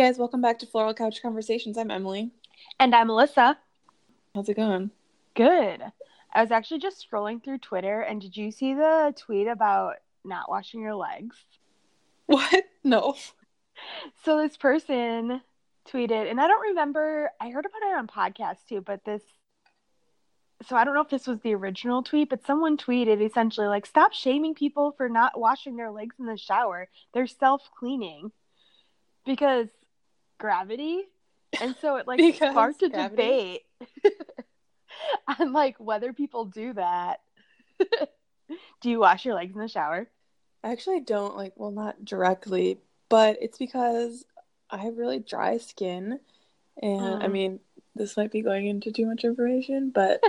Guys, welcome back to Floral Couch Conversations. I'm Emily. And I'm Melissa. How's it going? Good. I was actually just scrolling through Twitter, and did you see the tweet about not washing your legs? What? No. So this person tweeted, and I don't remember, I heard about it on podcast too, but this, so I don't know if this was the original tweet, but someone tweeted essentially like, stop shaming people for not washing their legs in the shower. They're self cleaning because gravity. And so it like sparked a gravity? debate on like whether people do that. do you wash your legs in the shower? I actually don't like, well, not directly, but it's because I have really dry skin. And I Mm. mean, this might be going into too much information, but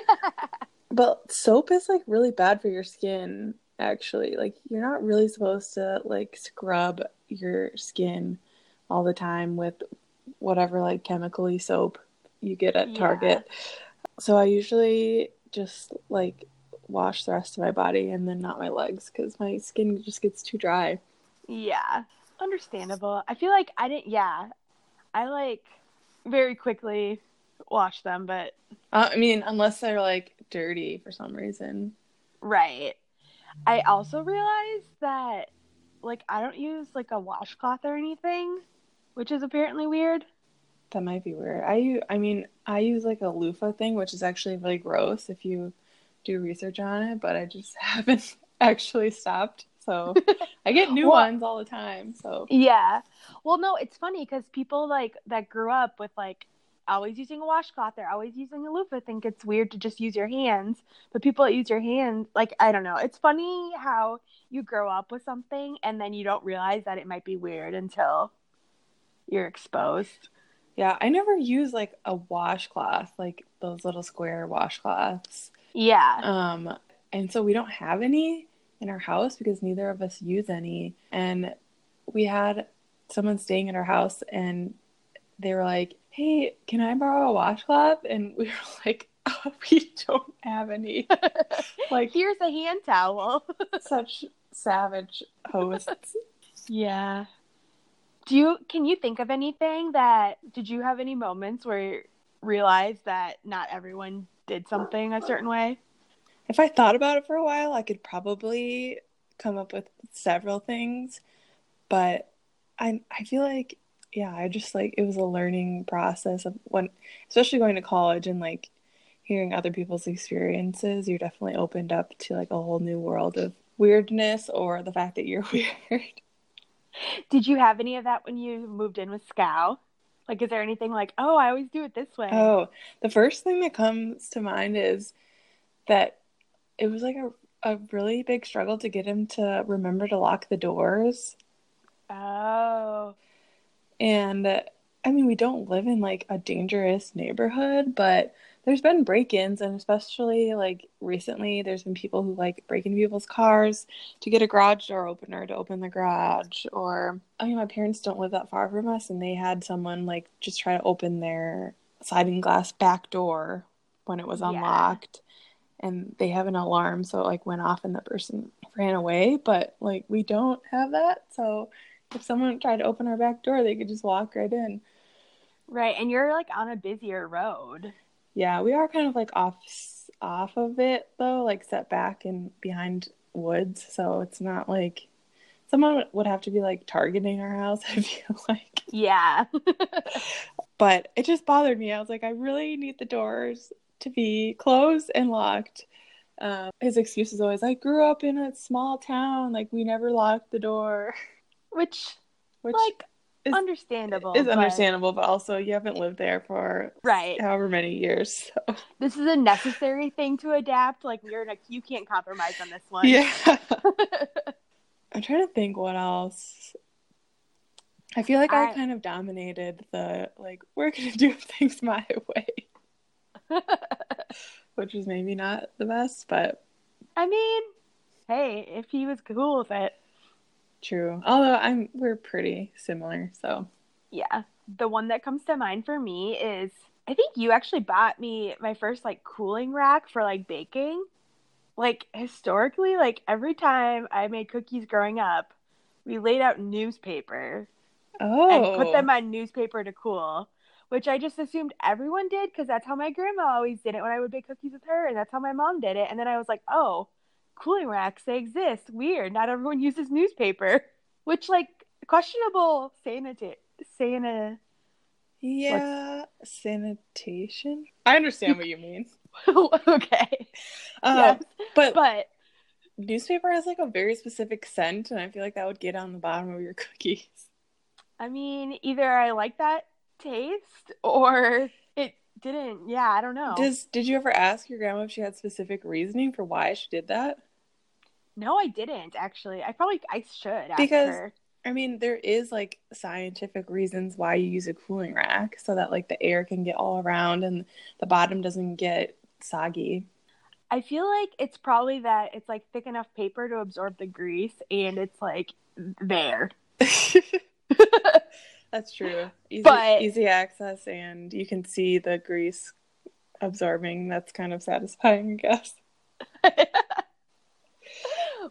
but soap is like really bad for your skin, actually. Like you're not really supposed to like scrub your skin all the time with whatever like chemically soap you get at Yeah. Target. So I usually just like wash the rest of my body and then not my legs because my skin just gets too dry. Yeah, understandable. I feel like I didn't. Yeah, I like very quickly wash them, but Uh, I mean, unless they're like dirty for some reason. right. I also realized that like I don't use like a washcloth or anything, which is apparently weird. That might be weird. I I mean, I use like a loofah thing, which is actually really gross if you do research on it, but I just haven't actually stopped. So I get new Well- ones all the time. So Yeah. Well, no, it's funny because people like that grew up with like always using a washcloth, they're always using a loofah, think it's weird to just use your hands. But people that use your hands, like, I don't know. It's funny how you grow up with something and then you don't realize that it might be weird until you're exposed. Yeah, I never use like a washcloth, like those little square washcloths. Yeah. Um, and so we don't have any in our house because neither of us use any. And we had someone staying at our house and they were like, Hey, can I borrow a washcloth? And we were like, oh, we don't have any. like Here's a hand towel. such savage hosts. yeah. Do you can you think of anything that did you have any moments where you realized that not everyone did something a certain way? If I thought about it for a while, I could probably come up with several things, but I I feel like yeah, I just like it was a learning process of when especially going to college and like hearing other people's experiences, you're definitely opened up to like a whole new world of weirdness or the fact that you're weird. Did you have any of that when you moved in with Scow? Like, is there anything like, oh, I always do it this way? Oh, the first thing that comes to mind is that it was like a a really big struggle to get him to remember to lock the doors. Oh. And uh, I mean, we don't live in like a dangerous neighborhood, but there's been break-ins, and especially like recently, there's been people who like break into people's cars to get a garage door opener to open the garage. Or, I mean, my parents don't live that far from us, and they had someone like just try to open their sliding glass back door when it was Yeah. unlocked. And they have an alarm, so it like went off and the person ran away. But like, we don't have that, so if someone tried to open our back door, they could just walk right in. Right. And you're like on a busier road. Yeah, we are kind of like off off of it though, like set back and behind woods, so it's not like someone would- have to be like targeting our house, I feel like. Yeah. But it just bothered me. I was like, I really need the doors to be closed and locked. Um, his excuse is always, I grew up in a small town, like we never locked the door, Which, which like, is- understandable. is but- understandable, but also you haven't lived there for Right. however many years. So. This is a necessary thing to adapt. Like, you're like, you can't compromise on this one. Yeah. I'm trying to think what else. I feel like I, I- kind of dominated the like we're gonna do things my way, which is maybe not the best, but I mean, hey, if he was cool with it. True. Although I'm we're pretty similar, so Yeah. The one that comes to mind for me is I think you actually bought me my first like cooling rack for like baking. Like historically, like every time I made cookies growing up, we laid out newspaper Oh. and put them oh. on newspaper to cool, which I just assumed everyone did because that's how my grandma always did it when I would bake cookies with her, and that's how my mom did it. And then I was like, oh, cooling racks, they exist. Weird. Not everyone uses newspaper, which, like, questionable sanita- sana- Yeah, sanitation. I understand what you mean. okay. Um, yes. but, But newspaper has like a very specific scent, and I feel like that would get on the bottom of your cookies. I mean, either I like that taste or it didn't. Yeah, I don't know. Does did you ever ask your grandma if she had specific reasoning for why she did that? No, I didn't actually. I probably I should Because- her. I mean, there is like scientific reasons why you use a cooling rack so that like the air can get all around and the bottom doesn't get soggy. I feel like it's probably that it's like thick enough paper to absorb the grease and it's like there. That's true. Easy, But- easy access, and you can see the grease absorbing. That's kind of satisfying, I guess.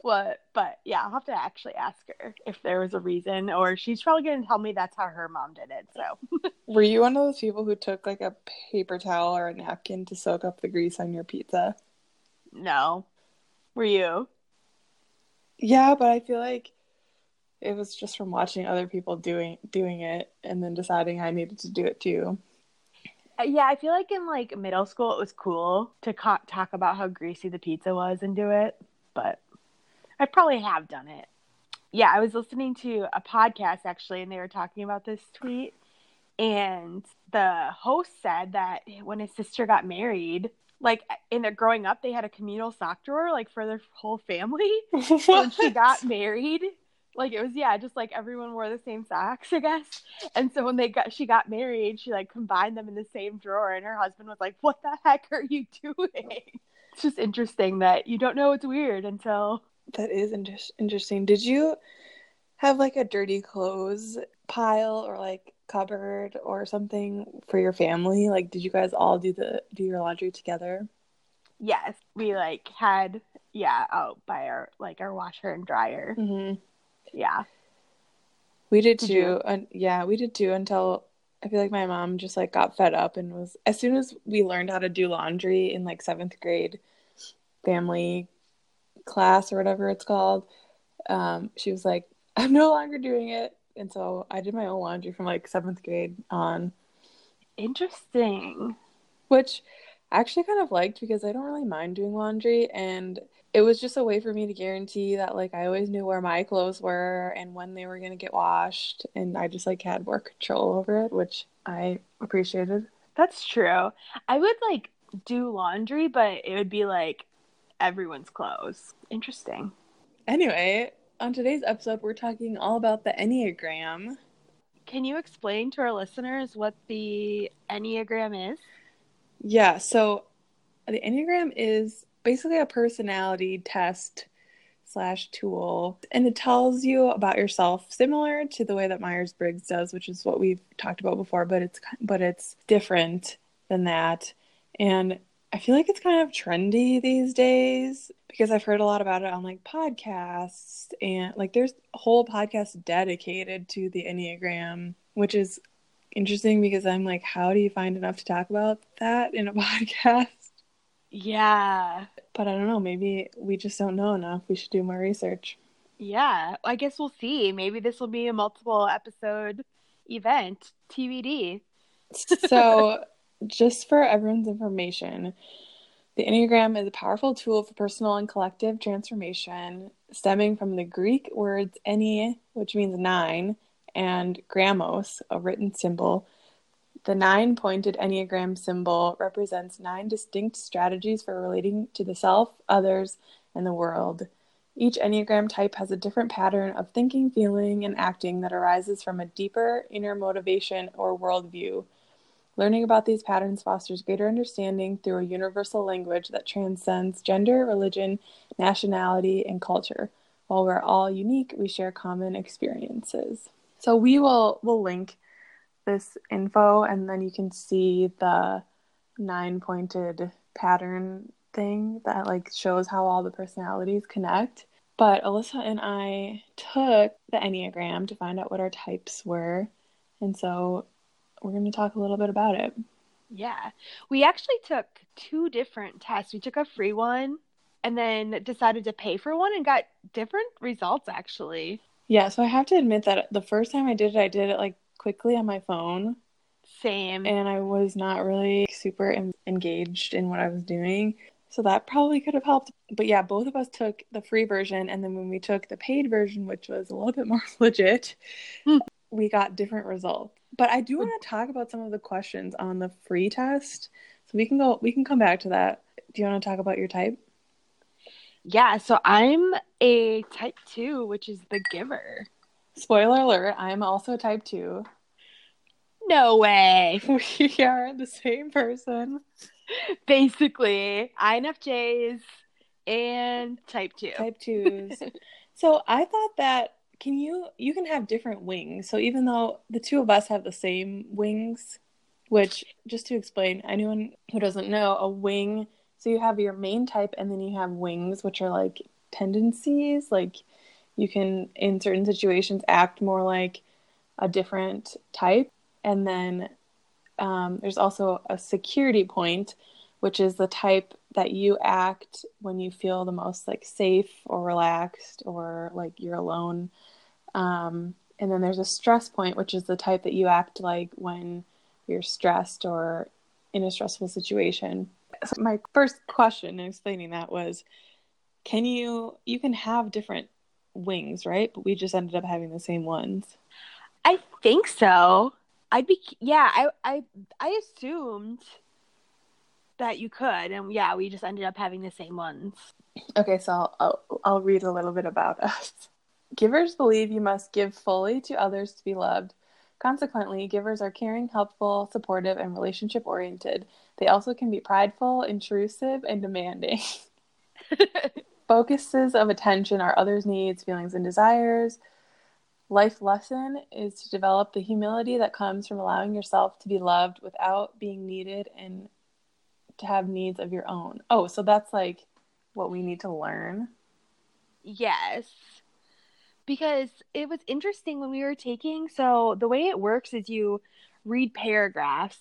what? But yeah, I'll have to actually ask her if there was a reason, or she's probably going to tell me that's how her mom did it. So Were you one of those people who took like a paper towel or a napkin to soak up the grease on your pizza? no, were you? Yeah, but I feel like it was just from watching other people doing doing it and then deciding I needed to do it too. Uh, Yeah, I feel like in like middle school it was cool to co- talk about how greasy the pizza was and do it, but I probably have done it. Yeah, I was listening to a podcast actually, and they were talking about this tweet, and the host said that when his sister got married, like in their growing up, they had a communal sock drawer like for their whole family. When she got married, like it was yeah, just like everyone wore the same socks, I guess. And so when they got she got married, she like combined them in the same drawer, and her husband was like, "What the heck are you doing?" It's just interesting that you don't know it's weird until That is inter- interesting. Did you have like a dirty clothes pile or like cupboard or something for your family? Like, did you guys all do the do your laundry together? yes, we like had yeah out by our like our washer and dryer. Mm-hmm. Yeah, We did Did too. yeah, we did too until I feel like my mom just like got fed up and was as soon as we learned how to do laundry in like seventh grade family class or whatever it's called, um, she was like, I'm no longer doing it. And so I did my own laundry from like seventh grade on, interesting. which I actually kind of liked because I don't really mind doing laundry and it was just a way for me to guarantee that like I always knew where my clothes were and when they were going to get washed and I just like had more control over it, which I appreciated. That's true. I would like do laundry, but it would be like everyone's clothes. Interesting. Anyway, on today's episode we're talking all about the Enneagram. Can you explain to our listeners what the Enneagram is? Yeah, so the Enneagram is basically a personality test slash tool, and it tells you about yourself similar to the way that Myers Briggs does, which is what we've talked about before, but it's but it's different than that. And I feel like it's kind of trendy these days because I've heard a lot about it on like podcasts and like there's whole podcasts dedicated to the Enneagram, which is interesting because I'm like, how do you find enough to talk about that in a podcast? Yeah. But I don't know, maybe we just don't know enough. We should do more research. Yeah. I guess we'll see. Maybe this will be a multiple episode event. TBD. So, just for everyone's information, the Enneagram is a powerful tool for personal and collective transformation, stemming from the Greek words ennea, which means nine, and grammos, a written symbol. The nine pointed Enneagram symbol represents nine distinct strategies for relating to the self, others, and the world. Each Enneagram type has a different pattern of thinking, feeling, and acting that arises from a deeper inner motivation or worldview. Learning about these patterns fosters greater understanding through a universal language that transcends gender, religion, nationality, and culture. While we're all unique, we share common experiences. So we will will link this info and then you can see the nine pointed pattern thing that like shows how all the personalities connect. But Alyssa and I took the Enneagram to find out what our types were. And so we're going to talk a little bit about it. Yeah. We actually took two different tests. We took a free one and then decided to pay for one and got different results actually. Yeah, so I have to admit that the first time I did it, I did it like quickly on my phone. Same. And I was not really super engaged in what I was doing. So that probably could have helped. But yeah, both of us took the free version. And then when we took the paid version, which was a little bit more legit, hmm. we got different results. But I do want to talk about some of the questions on the free test. So we can go, we can come back to that. Do you want to talk about your type? Yeah. So I'm a type two, which is the giver. Spoiler alert, I'm also a type two. No way. We are the same person. Basically, INFJs and type 2. Type 2s. so I thought that can you you can have different wings. So even though the two of us have the same wings, which just to explain, anyone who doesn't know, a wing, so you have your main type and then you have wings which are like tendencies, like you can in certain situations act more like a different type and then um, there's also a security point, which is the type that you act when you feel the most like safe or relaxed or like you're alone. Um, and then there's a stress point, which is the type that you act like when you're stressed or in a stressful situation. So my first question in explaining that was can you you can have different wings, right? But we just ended up having the same ones. I think so. I'd be yeah, I I I assumed that you could and yeah, we just ended up having the same ones. Okay, so I'll I'll, I'll read a little bit about us. Givers believe you must give fully to others to be loved. Consequently, givers are caring, helpful, supportive, and relationship oriented. They also can be prideful, intrusive, and demanding. Focuses of attention are others' needs, feelings, and desires. Life lesson is to develop the humility that comes from allowing yourself to be loved without being needed and to have needs of your own. Oh, so that's like what we need to learn. Yes. Because it was interesting when we were taking, so the way it works is you read paragraphs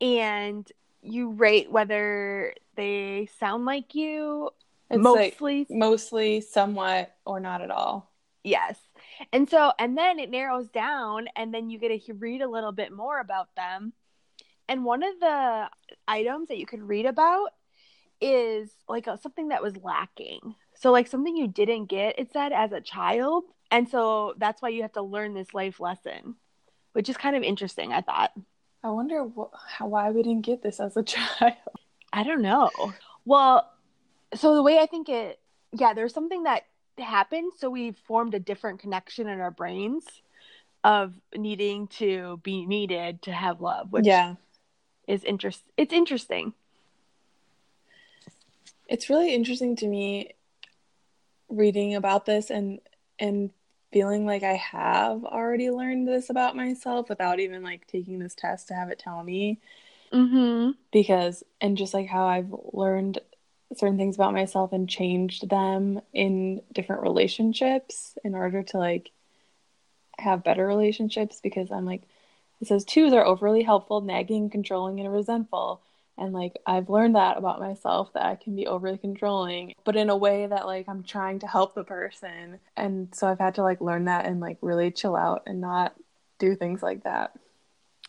and you rate whether they sound like you it's mostly like mostly somewhat or not at all. Yes. And so, and then it narrows down, and then you get to read a little bit more about them. And one of the items that you could read about is like a, something that was lacking. So, like something you didn't get, it said as a child. And so that's why you have to learn this life lesson, which is kind of interesting, I thought. I wonder wh- how, why we didn't get this as a child. I don't know. Well, so the way I think it, yeah, there's something that happened so we formed a different connection in our brains of needing to be needed to have love which yeah is interest it's interesting it's really interesting to me reading about this and and feeling like I have already learned this about myself without even like taking this test to have it tell me. Mm-hmm. Because and just like how I've learned certain things about myself and changed them in different relationships in order to like have better relationships because I'm like it says twos are overly helpful, nagging, controlling, and resentful. And like I've learned that about myself that I can be overly controlling, but in a way that like I'm trying to help the person. And so I've had to like learn that and like really chill out and not do things like that.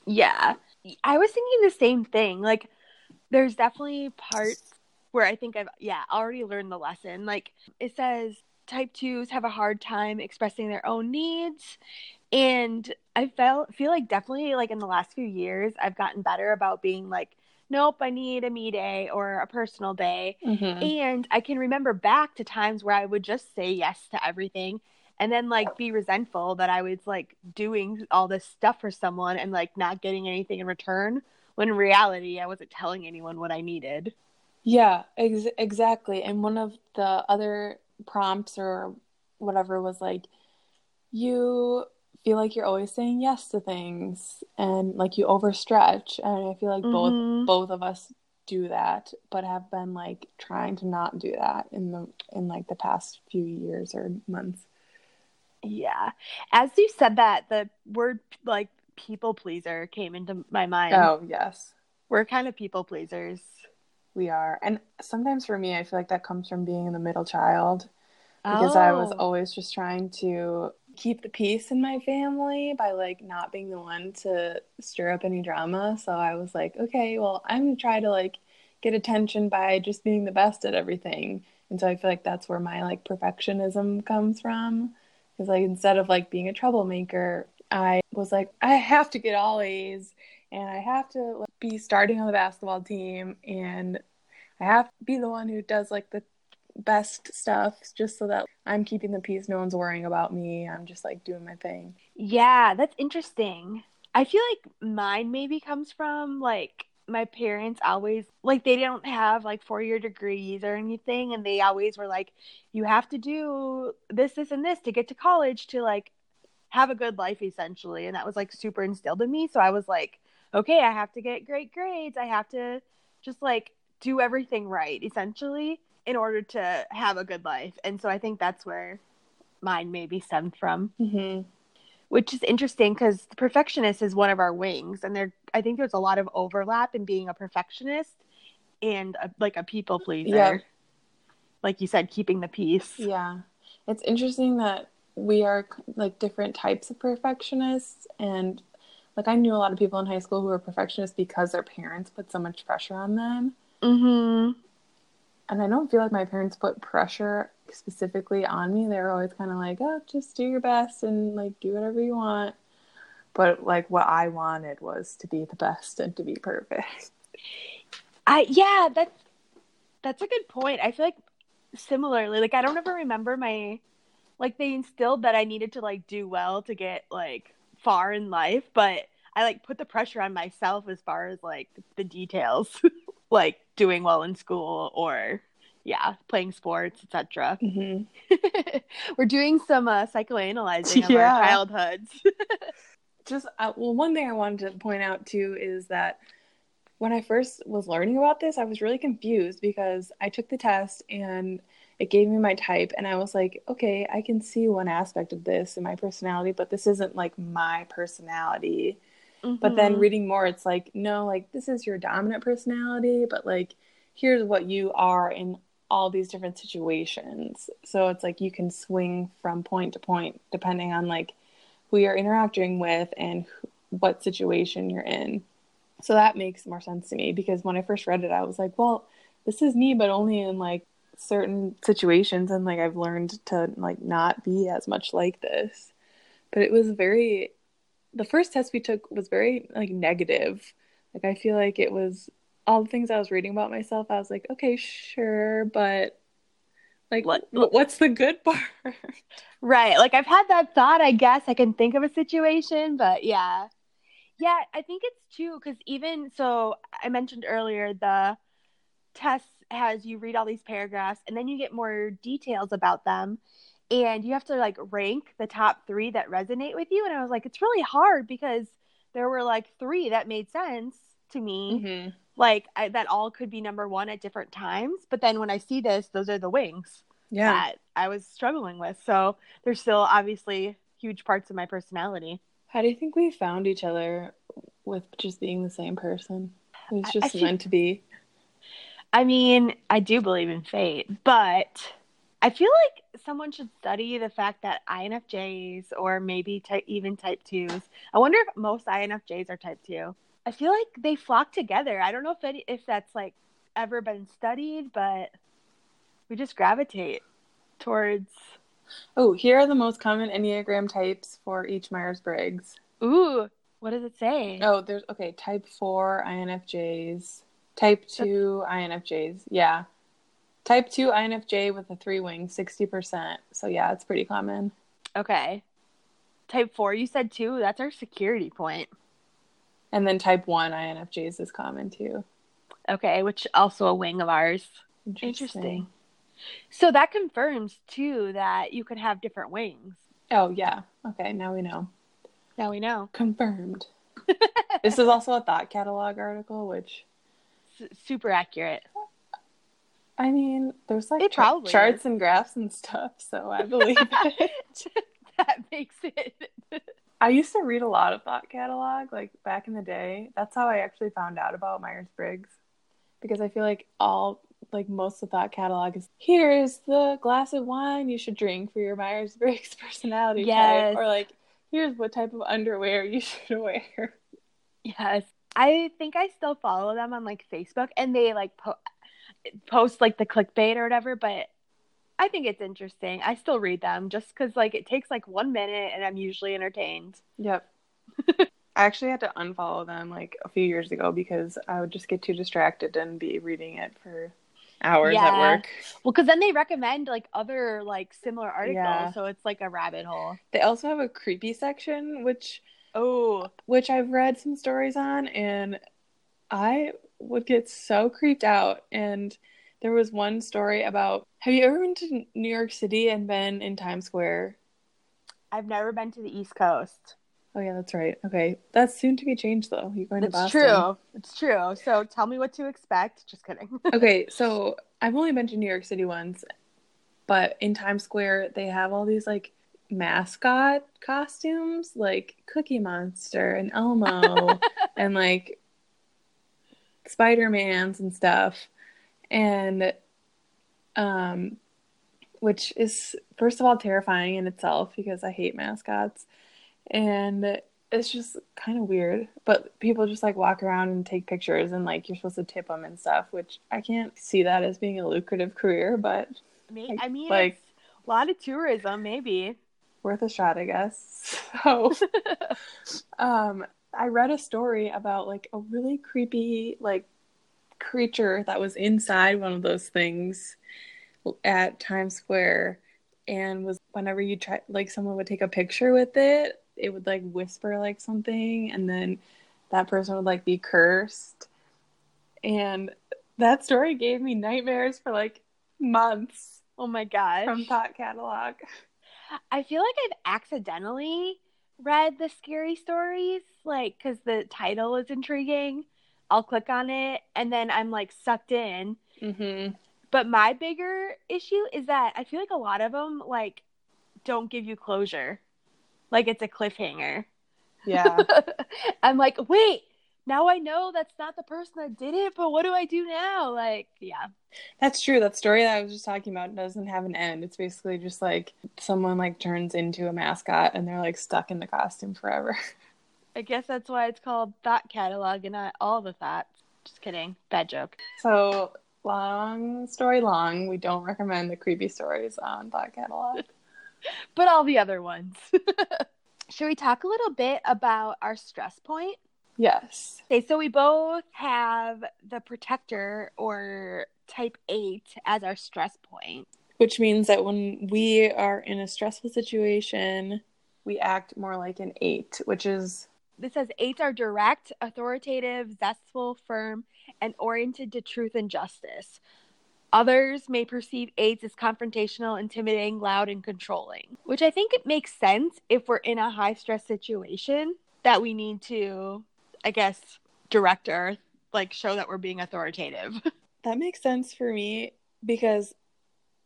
Yeah. I was thinking the same thing. Like there's definitely parts where I think I've yeah already learned the lesson. Like it says type twos have a hard time expressing their own needs and i felt feel like definitely like in the last few years i've gotten better about being like nope i need a me day or a personal day mm-hmm. and i can remember back to times where i would just say yes to everything and then like be resentful that i was like doing all this stuff for someone and like not getting anything in return when in reality i wasn't telling anyone what i needed yeah, ex- exactly. And one of the other prompts or whatever was like, you feel like you're always saying yes to things and like you overstretch. And I feel like mm-hmm. both both of us do that, but have been like trying to not do that in the in like the past few years or months. Yeah. As you said that, the word like people pleaser came into my mind. Oh, yes. We're kind of people pleasers. We are. And sometimes for me, I feel like that comes from being the middle child because oh. I was oh. always just trying to keep the peace in my family by like not being the one to stir up any drama. So I was like, okay, well, I'm going to try to like get attention by just being the best at everything. And so I feel like that's where my like perfectionism comes from. Because like instead of like being a troublemaker, I was like, I have to get all A's and I have to like, be starting on the basketball team and I have to be the one who does like the best stuff just so that I'm keeping the peace. No one's worrying about me. I'm just like doing my thing. Yeah, that's interesting. I feel like mine maybe comes from like my parents always like they don't have like four year degrees or anything and they always were like you have to do this this and this to get to college to like have a good life essentially and that was like super instilled in me so i was like okay i have to get great grades i have to just like do everything right essentially in order to have a good life. And so I think that's where mine maybe stemmed from. Mm-hmm. Which is interesting because the perfectionist is one of our wings, and there I think there's a lot of overlap in being a perfectionist and a, like a people pleaser. Yeah. Like you said, keeping the peace. Yeah, it's interesting that we are like different types of perfectionists, and like I knew a lot of people in high school who were perfectionists because their parents put so much pressure on them. Mm-hmm and I don't feel like my parents put pressure specifically on me. They were always kind of like, "Oh, just do your best and like do whatever you want." But like what I wanted was to be the best and to be perfect. I yeah, that's that's a good point. I feel like similarly, like I don't ever remember my like they instilled that I needed to like do well to get like far in life, but I like put the pressure on myself as far as like the details. like doing well in school or yeah, playing sports, etc. Mm-hmm. We're doing some uh, psychoanalyzing of yeah. our childhoods. Just uh, well, one thing I wanted to point out too is that when I first was learning about this, I was really confused because I took the test and it gave me my type, and I was like, okay, I can see one aspect of this in my personality, but this isn't like my personality. Mm-hmm. But then mm-hmm. reading more, it's like, no, like this is your dominant personality, but like here's what you are in all these different situations. So it's like you can swing from point to point depending on like who you're interacting with and what situation you're in. So that makes more sense to me because when I first read it, I was like, well, this is me, but only in like certain situations. And like I've learned to like not be as much like this. But it was very the first test we took was very like negative. Like I feel like it was all the things I was reading about myself. I was like, okay, sure, but like what, what's the good part? Right. Like I've had that thought, I guess I can think of a situation, but yeah. Yeah, I think it's too cuz even so I mentioned earlier the test has you read all these paragraphs and then you get more details about them and you have to like rank the top three that resonate with you. And I was like, it's really hard because there were like three that made sense to me. Mm-hmm. Like I, that all could be number one at different times. But then when I see this, those are the wings yeah. that I was struggling with. So there's still obviously huge parts of my personality. How do you think we found each other with just being the same person? It was just I, I meant to be. I mean, I do believe in fate, but I feel like someone should study the fact that INFJs or maybe type, even type 2s. I wonder if most INFJs are type 2. I feel like they flock together. I don't know if it, if that's like ever been studied, but we just gravitate towards Oh, here are the most common Enneagram types for each Myers Briggs. Ooh, what does it say? Oh, there's okay, type 4 INFJs, type 2 That's... INFJs. Yeah. Type 2 INFJ with a three wing, 60%. So, yeah, it's pretty common. Okay. Type 4, you said two. That's our security point. And then type 1 INFJs is common too. Okay, which also a wing of ours. Interesting. Interesting. So that confirms too that you could have different wings. Oh, yeah. Okay, now we know. Now we know. Confirmed. this is also a thought catalog article, which super accurate. I mean, there's like probably charts is. and graphs and stuff, so I believe it. that makes it. I used to read a lot of Thought Catalog, like back in the day. That's how I actually found out about Myers Briggs. Because I feel like all, like most of Thought Catalog is here's the glass of wine you should drink for your Myers Briggs personality Yes. type. Or like, here's what type of underwear you should wear. Yes. I think I still follow them on like Facebook and they like po- post like the clickbait or whatever, but I think it's interesting. I still read them just because like it takes like one minute and I'm usually entertained. Yep. I actually had to unfollow them like a few years ago because I would just get too distracted and be reading it for hours at work. Well, because then they recommend like other like similar articles, Yeah. so it's like a rabbit hole. They also have a creepy section, which Oh, which I've read some stories on, and I would get so creeped out. And there was one story about Have you ever been to New York City and been in Times Square? I've never been to the East Coast. Oh, yeah, that's right. Okay. That's soon to be changed, though. You're going to It's Boston. true. It's true. So tell me what to expect. Just kidding. okay, so I've only been to New York City once, but in Times Square, they have all these like mascot costumes, like Cookie Monster and Elmo, and like Spider Mans and stuff, and um, which is first of all terrifying in itself because I hate mascots, and it's just kind of weird. But people just like walk around and take pictures, and like you're supposed to tip them and stuff, which I can't see that as being a lucrative career, but May- I mean, like- it's a lot of tourism, maybe. worth a shot, I guess. So, um, I read a story about like a really creepy like creature that was inside one of those things at Times Square, and was whenever you try like someone would take a picture with it, it would like whisper like something, and then that person would like be cursed, and that story gave me nightmares for like months Oh my god. from Thought Catalog. I feel like I've accidentally read the scary stories, like, because the title is intriguing. I'll click on it and then I'm like sucked in. Mm-hmm. But my bigger issue is that I feel like a lot of them, like, don't give you closure. Like, it's a cliffhanger. Yeah. I'm like, wait, now I know that's not the person that did it, but what do I do now? Like, yeah. That's true. That story that I was just talking about doesn't have an end. It's basically just like someone like turns into a mascot and they're like stuck in the costume forever. I guess that's why it's called Thought Catalog and not all the thoughts. Just kidding. Bad joke. So long story long, we don't recommend the creepy stories on Thought Catalog. but all the other ones. Should we talk a little bit about our stress point? Yes. Okay, so we both have the protector or type 8 as our stress point. Which means that when we are in a stressful situation, we act more like an eight, which is This says eights are direct, authoritative, zestful, firm, and oriented to truth and justice. Others may perceive eights as confrontational, intimidating, loud, and controlling, which I think it makes sense if we're in a high stress situation that we need to, I guess, director, like, show that we're being authoritative. that makes sense for me because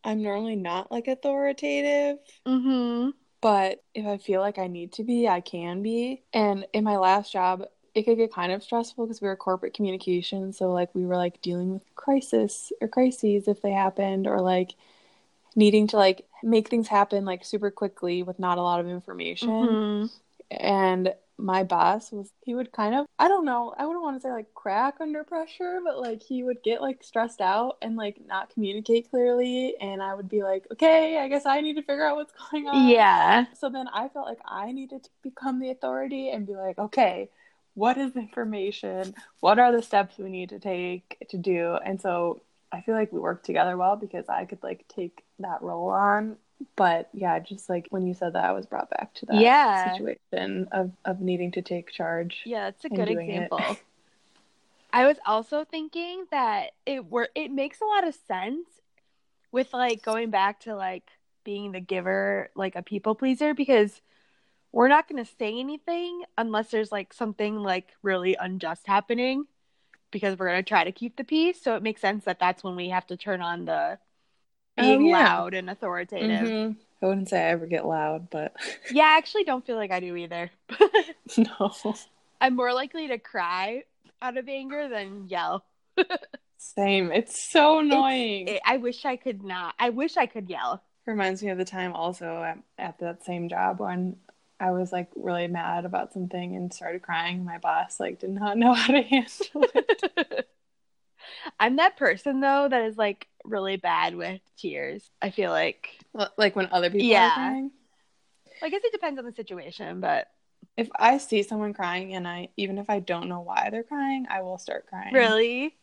I'm normally not like authoritative. Mm-hmm. but if I feel like I need to be, I can be. And in my last job, it could get kind of stressful because we were corporate communication. So, like, we were like dealing with crisis or crises if they happened, or like needing to like make things happen like super quickly with not a lot of information. Mm-hmm. And my boss was, he would kind of, I don't know, I wouldn't want to say like crack under pressure, but like he would get like stressed out and like not communicate clearly. And I would be like, okay, I guess I need to figure out what's going on. Yeah. So then I felt like I needed to become the authority and be like, okay, what is information? What are the steps we need to take to do? And so I feel like we worked together well because I could like take that role on. But yeah, just like when you said that, I was brought back to that Yeah. situation of, of needing to take charge. Yeah, that's a good it. example. I was also thinking that it were it makes a lot of sense with like going back to like being the giver, like a people pleaser, because we're not going to say anything unless there's like something like really unjust happening. because we're going to try to keep the peace. So it makes sense that that's when we have to turn on the Oh, being yeah. loud and authoritative. Mhm. I wouldn't say I ever get loud, but Yeah, I actually don't feel like I do either. no. I'm more likely to cry out of anger than yell. Same. It's so annoying. It, I wish I could not. I wish I could yell. Reminds me of the time also at, at that same job when I was like really mad about something and started crying. My boss like did not know how to handle it. I'm that person though that is like really bad with tears. I feel like like when other people Yeah. are crying. I guess it depends on the situation, but If I see someone crying and I even if I don't know why they're crying, I will start crying. really,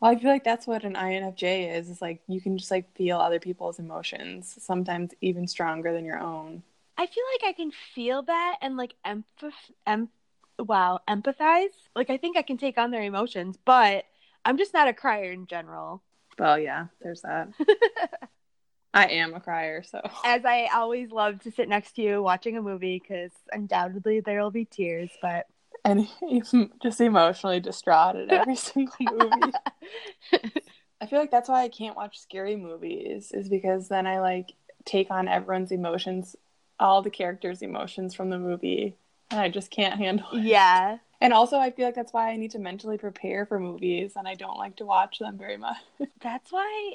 Well, I feel like that's what an INFJ is. Is like you can just like feel other people's emotions, sometimes even stronger than your own. I feel like I can feel that and like empath em- wow, empathize. Like I think I can take on their emotions, but I'm just not a crier in general. Well, yeah, there's that. I am a crier, so As I always love to sit next to you watching a movie because undoubtedly there will be tears, but and just emotionally distraught at every single movie. I feel like that's why I can't watch scary movies, is because then I like take on everyone's emotions, all the characters' emotions from the movie, and I just can't handle it. yeah. And also, I feel like that's why I need to mentally prepare for movies, and I don't like to watch them very much. That's why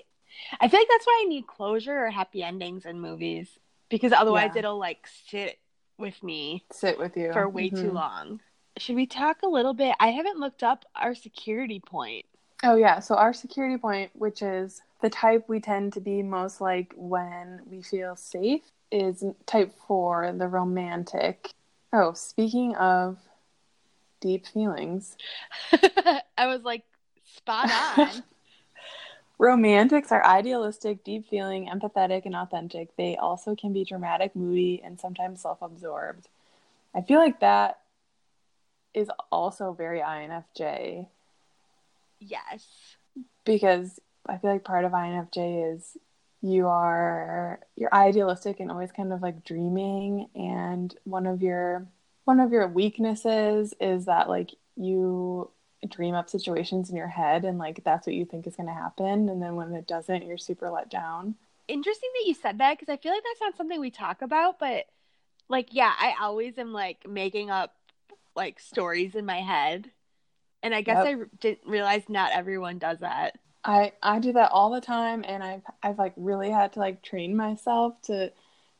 I feel like that's why I need closure or happy endings in movies because otherwise Yeah. it'll like sit with me Sit with you for way too Mhm. long. Should we talk a little bit? I haven't looked up our security point. Oh yeah, so our security point, which is the type we tend to be most like when we feel safe, is type 4, the romantic. Oh, speaking of deep feelings, I was like spot on. romantics are idealistic, deep feeling, empathetic, and authentic. They also can be dramatic, moody, and sometimes self-absorbed. I feel like that is also very INFJ. yes. because I feel like part of INFJ is you are you're idealistic and always kind of like dreaming and one of your one of your weaknesses is that like you dream up situations in your head and like that's what you think is going to happen and then when it doesn't you're super let down. Interesting that you said that because I feel like that's not something we talk about, but like, yeah, I always am like making up like stories in my head. And I guess Yep. I didn't realize not everyone does that. I I do that all the time and I've I've like really had to like train myself to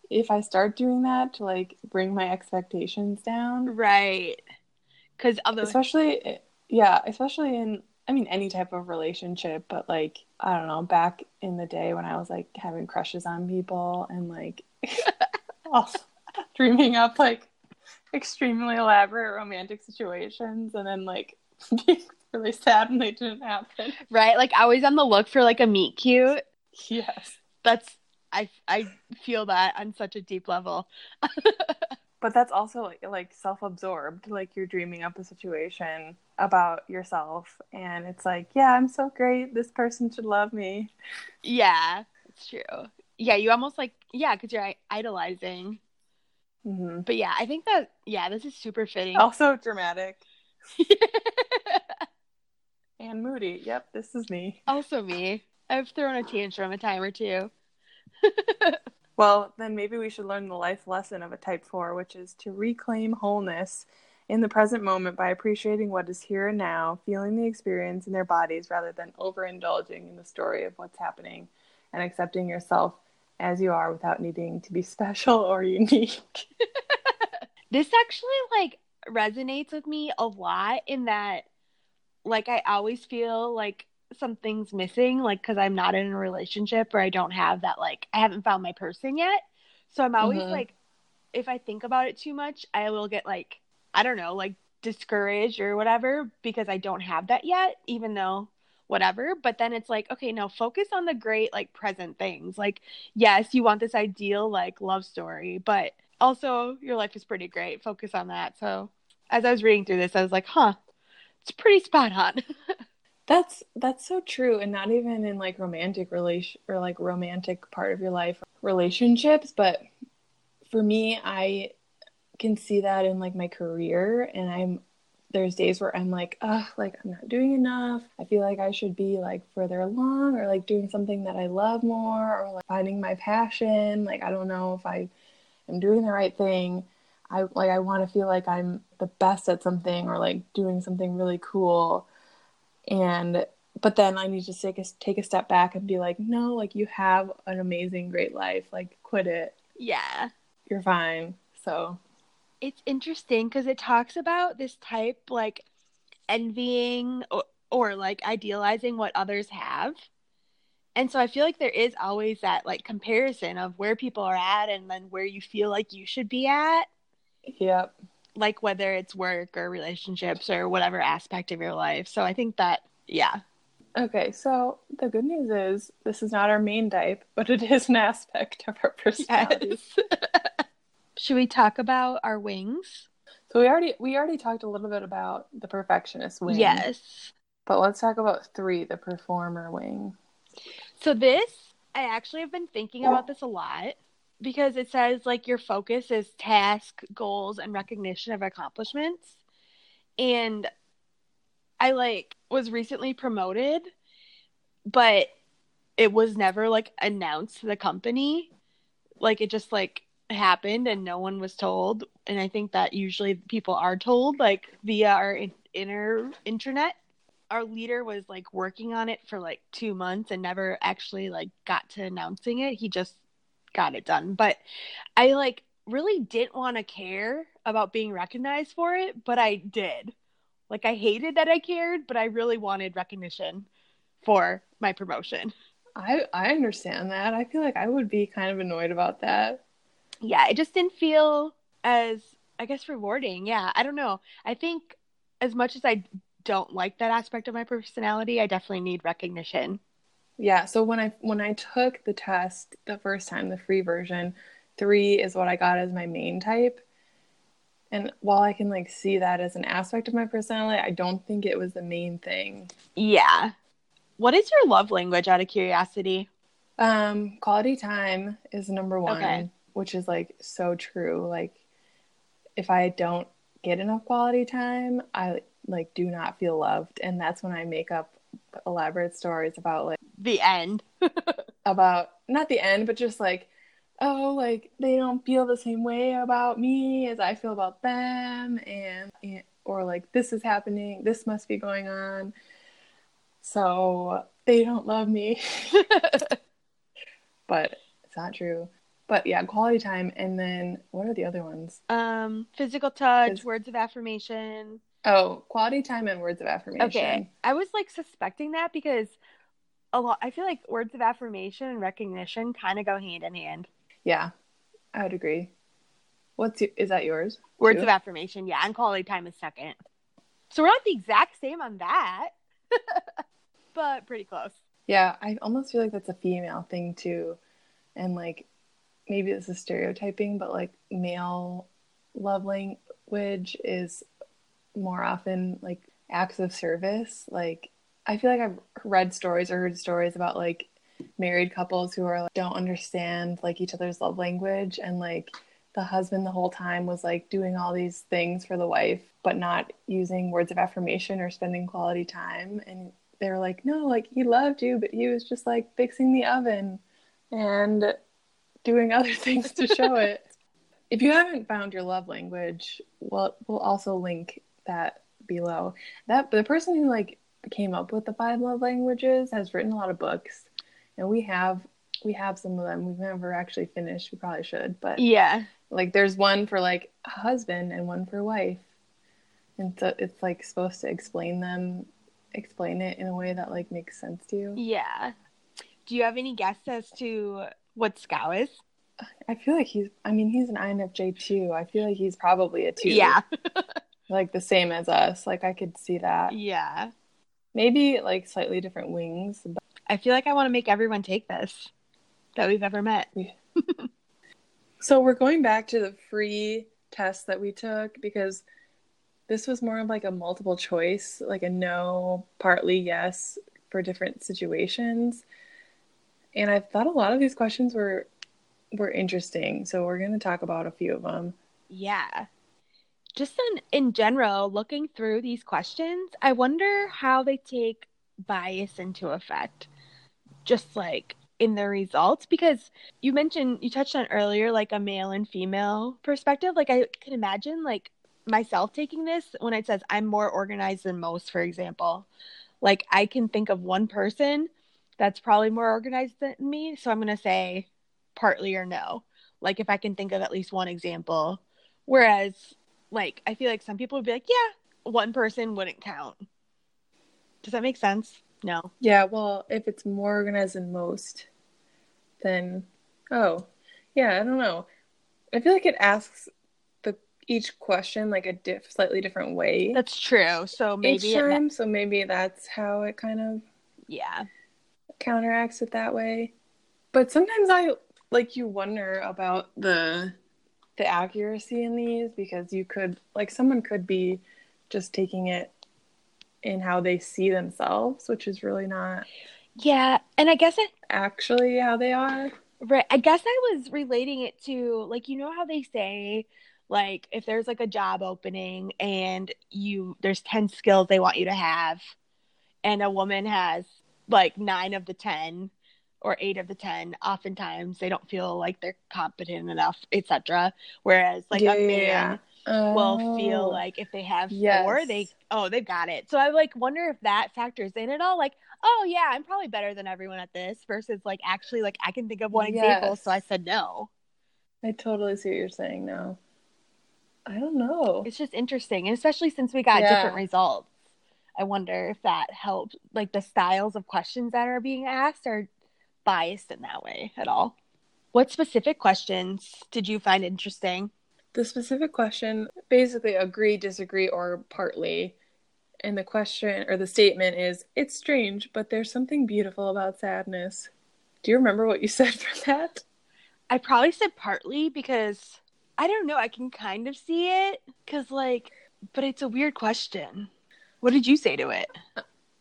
if I start doing that to like bring my expectations down. Right. Because other especially eh, yeah especially in i mean any type of relationship but like i don't know back in the day when i was like having crushes on people and like also dreaming up like extremely elaborate romantic situations and then like being really sad when they didn't happen right, like always on the look for like a meet cute. yes That's I I feel that on such a deep level. but that's also like, like self-absorbed like you're dreaming up a situation about yourself and it's like yeah i'm so great this person should love me Yeah, it's true. Yeah, you almost like yeah, because you're idolizing. hmm But yeah, I think that yeah, this is super fitting. Also dramatic and moody. Yep, this is me. also me. I've thrown a tantrum a time or two. Well, then maybe we should learn the life lesson of a type 4, which is to reclaim wholeness in the present moment by appreciating what is here and now, feeling the experience in their bodies rather than overindulging in the story of what's happening, and accepting yourself as you are without needing to be special or unique. This actually like resonates with me a lot in that like I always feel like something's missing like cuz I'm not in a relationship or I don't have that like I haven't found my person yet. So I'm always Mhm. like if I think about it too much, I will get like I don't know, like discouraged or whatever because I don't have that yet even though whatever, but then it's like okay, now focus on the great like present things. Like yes, you want this ideal like love story, but also your life is pretty great. Focus on that. So as I was reading through this, I was like, huh, it's pretty spot on. That's that's so true and not even in like romantic relation or like romantic part of your life relationships, but for me I can see that in like my career and I'm there's days where I'm like, ugh, like I'm not doing enough. I feel like I should be like further along or like doing something that I love more or like finding my passion. Like I don't know if I am doing the right thing. I like I want to feel like I'm the best at something or like doing something really cool. And but then I need to take a take a step back and be like, no, like you have an amazing, great life. Like quit it. Yeah. You're fine. So it's interesting because it talks about this type like envying or, or like idealizing what others have and so i feel like there is always that like comparison of where people are at and then where you feel like you should be at yep like whether it's work or relationships or whatever aspect of your life so i think that yeah okay so the good news is this is not our main type but it is an aspect of our personality yes. Should we talk about our wings? So we already we already talked a little bit about the perfectionist wing. Yes. But let's talk about three, the performer wing. So this I actually have been thinking about this a lot because it says like your focus is task, goals, and recognition of accomplishments. And I like was recently promoted, but it was never like announced to the company. Like it just like happened and no one was told and i think that usually people are told like via our in- inner internet our leader was like working on it for like two months and never actually like got to announcing it he just got it done but i like really didn't want to care about being recognized for it but i did like i hated that i cared but i really wanted recognition for my promotion i i understand that i feel like i would be kind of annoyed about that yeah, it just didn't feel as I guess rewarding. Yeah, I don't know. I think as much as I don't like that aspect of my personality, I definitely need recognition. Yeah, so when I when I took the test the first time, the free version, 3 is what I got as my main type. And while I can like see that as an aspect of my personality, I don't think it was the main thing. Yeah. What is your love language out of curiosity? Um, quality time is number 1. Okay which is like so true. Like if I don't get enough quality time, I like do not feel loved, and that's when I make up elaborate stories about like the end. about not the end, but just like oh, like they don't feel the same way about me as I feel about them, and, and or like this is happening, this must be going on. So they don't love me. but it's not true. But yeah, quality time, and then what are the other ones? Um, physical touch, words of affirmation. Oh, quality time and words of affirmation. Okay, I was like suspecting that because a lot. I feel like words of affirmation and recognition kind of go hand in hand. Yeah, I would agree. What's your, is that yours? Words too? of affirmation, yeah, and quality time is second. So we're not the exact same on that, but pretty close. Yeah, I almost feel like that's a female thing too, and like maybe this is stereotyping, but like male love language is more often like acts of service. Like I feel like I've read stories or heard stories about like married couples who are like, don't understand like each other's love language and like the husband the whole time was like doing all these things for the wife but not using words of affirmation or spending quality time and they were like no like he loved you but he was just like fixing the oven and doing other things to show it. if you haven't found your love language, we'll we'll also link that below. That the person who like came up with the five love languages has written a lot of books, and we have we have some of them. We've never actually finished. We probably should, but yeah, like there's one for like husband and one for wife, and so it's like supposed to explain them, explain it in a way that like makes sense to you. Yeah. Do you have any guess as to what Scout is? I feel like he's. I mean, he's an INFJ too. I feel like he's probably a two. Yeah. like the same as us. Like I could see that. Yeah. Maybe like slightly different wings. But... I feel like I want to make everyone take this that we've ever met. so we're going back to the free test that we took because this was more of like a multiple choice, like a no, partly yes for different situations. And I thought a lot of these questions were were interesting. So we're going to talk about a few of them. Yeah. Just in, in general, looking through these questions, I wonder how they take bias into effect. Just like in the results because you mentioned you touched on earlier like a male and female perspective. Like i can imagine like myself taking this when it says i'm more organized than most for example. Like i can think of one person that's probably more organized than me so i'm going to say partly or no. Like if i can think of at least one example. Whereas like i feel like some people would be like yeah one person wouldn't count does that make sense no. Yeah, well, if it's more organized than most, then oh, yeah, I don't know. I feel like it asks the each question like a diff slightly different way. That's true. So maybe each time, ma- so maybe that's how it kind of yeah counteracts it that way. But sometimes I like you wonder about the the accuracy in these because you could like someone could be just taking it in how they see themselves, which is really not. Yeah, and I guess it actually how they are. Right. I guess I was relating it to like you know how they say like if there's like a job opening and you there's 10 skills they want you to have and a woman has like 9 of the 10 or 8 of the 10 oftentimes they don't feel like they're competent enough etc whereas like yeah, a man yeah oh. will feel oh. like if they have yes. four, they oh they've got it. So I like wonder if that factors in at all. Like, oh yeah, I'm probably better than everyone at this. Versus like actually like I can think of one yes. example, so I said no. I totally see what you're saying now. I don't know. It's just interesting, and especially since we got yeah. different results. I wonder if that helps, like the styles of questions that are being asked are biased in that way at all. What specific questions did you find interesting? The specific question basically agree, disagree, or partly. And the question or the statement is it's strange, but there's something beautiful about sadness. Do you remember what you said for that? I probably said partly because I don't know. I can kind of see it because, like, but it's a weird question. What did you say to it?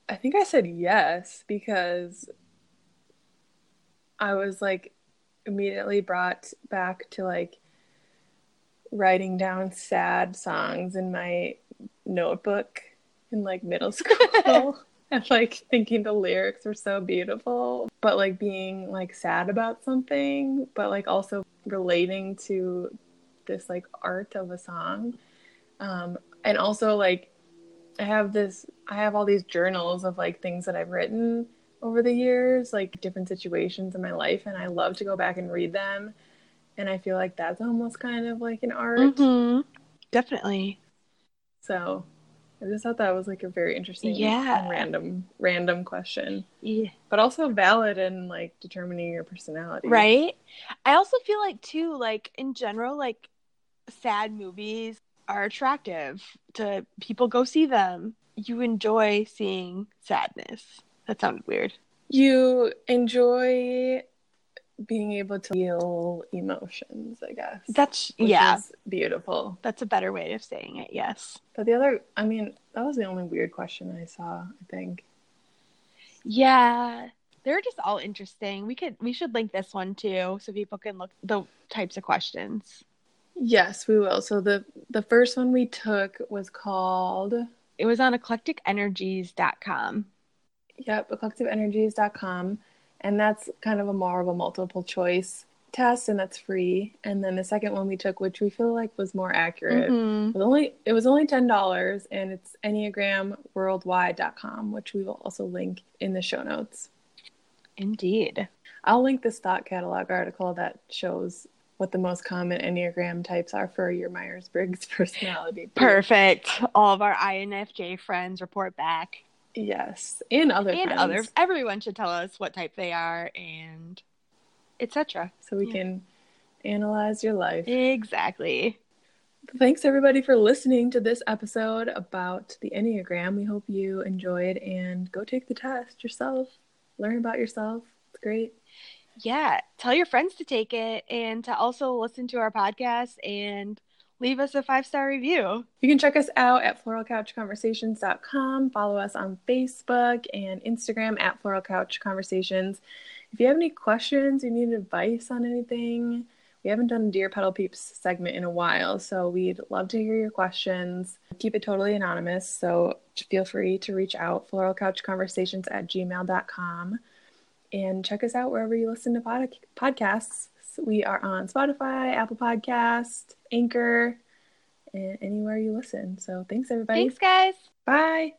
I think I said yes because I was like immediately brought back to like writing down sad songs in my notebook in like middle school. And like thinking the lyrics were so beautiful but like being like sad about something but like also relating to this like art of a song. Um and also like i have this i have all these journals of like things that i've written over the years like different situations in my life and i love to go back and read them and I feel like that's almost kind of like an art. Mm-hmm. Definitely. So I just thought that was like a very interesting, yeah, random, random question. Yeah, but also valid in like determining your personality, right? I also feel like too, like in general, like sad movies are attractive to people. Go see them. You enjoy seeing sadness. That sounded weird. You enjoy being able to feel emotions, I guess. That's yeah, beautiful. That's a better way of saying it. Yes. But the other, I mean, that was the only weird question I saw. I think. Yeah, they're just all interesting. We could, we should link this one too, so people can look the types of questions. Yes, we will. So the the first one we took was called. It was on eclecticenergies.com. Yep, eclecticenergies.com and that's kind of a more of a multiple choice test and that's free. And then the second one we took which we feel like was more accurate mm-hmm. was only it was only $10 and it's enneagramworldwide.com which we will also link in the show notes. Indeed. I'll link the stock catalog article that shows what the most common enneagram types are for your myers-briggs personality. Perfect. All of our infj friends report back Yes, and other and friends. others. Everyone should tell us what type they are and etc. So we yeah. can analyze your life. Exactly. Thanks everybody for listening to this episode about the Enneagram. We hope you enjoyed and go take the test yourself. Learn about yourself. It's great. Yeah, tell your friends to take it and to also listen to our podcast and leave us a five star review. You can check us out at floralcouchconversations.com. Follow us on Facebook and Instagram at floralcouchconversations. If you have any questions, you need advice on anything, we haven't done a Dear Petal Peeps segment in a while, so we'd love to hear your questions. Keep it totally anonymous, so feel free to reach out, floralcouchconversations at gmail.com. And check us out wherever you listen to pod- podcasts. We are on Spotify, Apple Podcast, Anchor, and anywhere you listen. So thanks, everybody. Thanks, guys. Bye.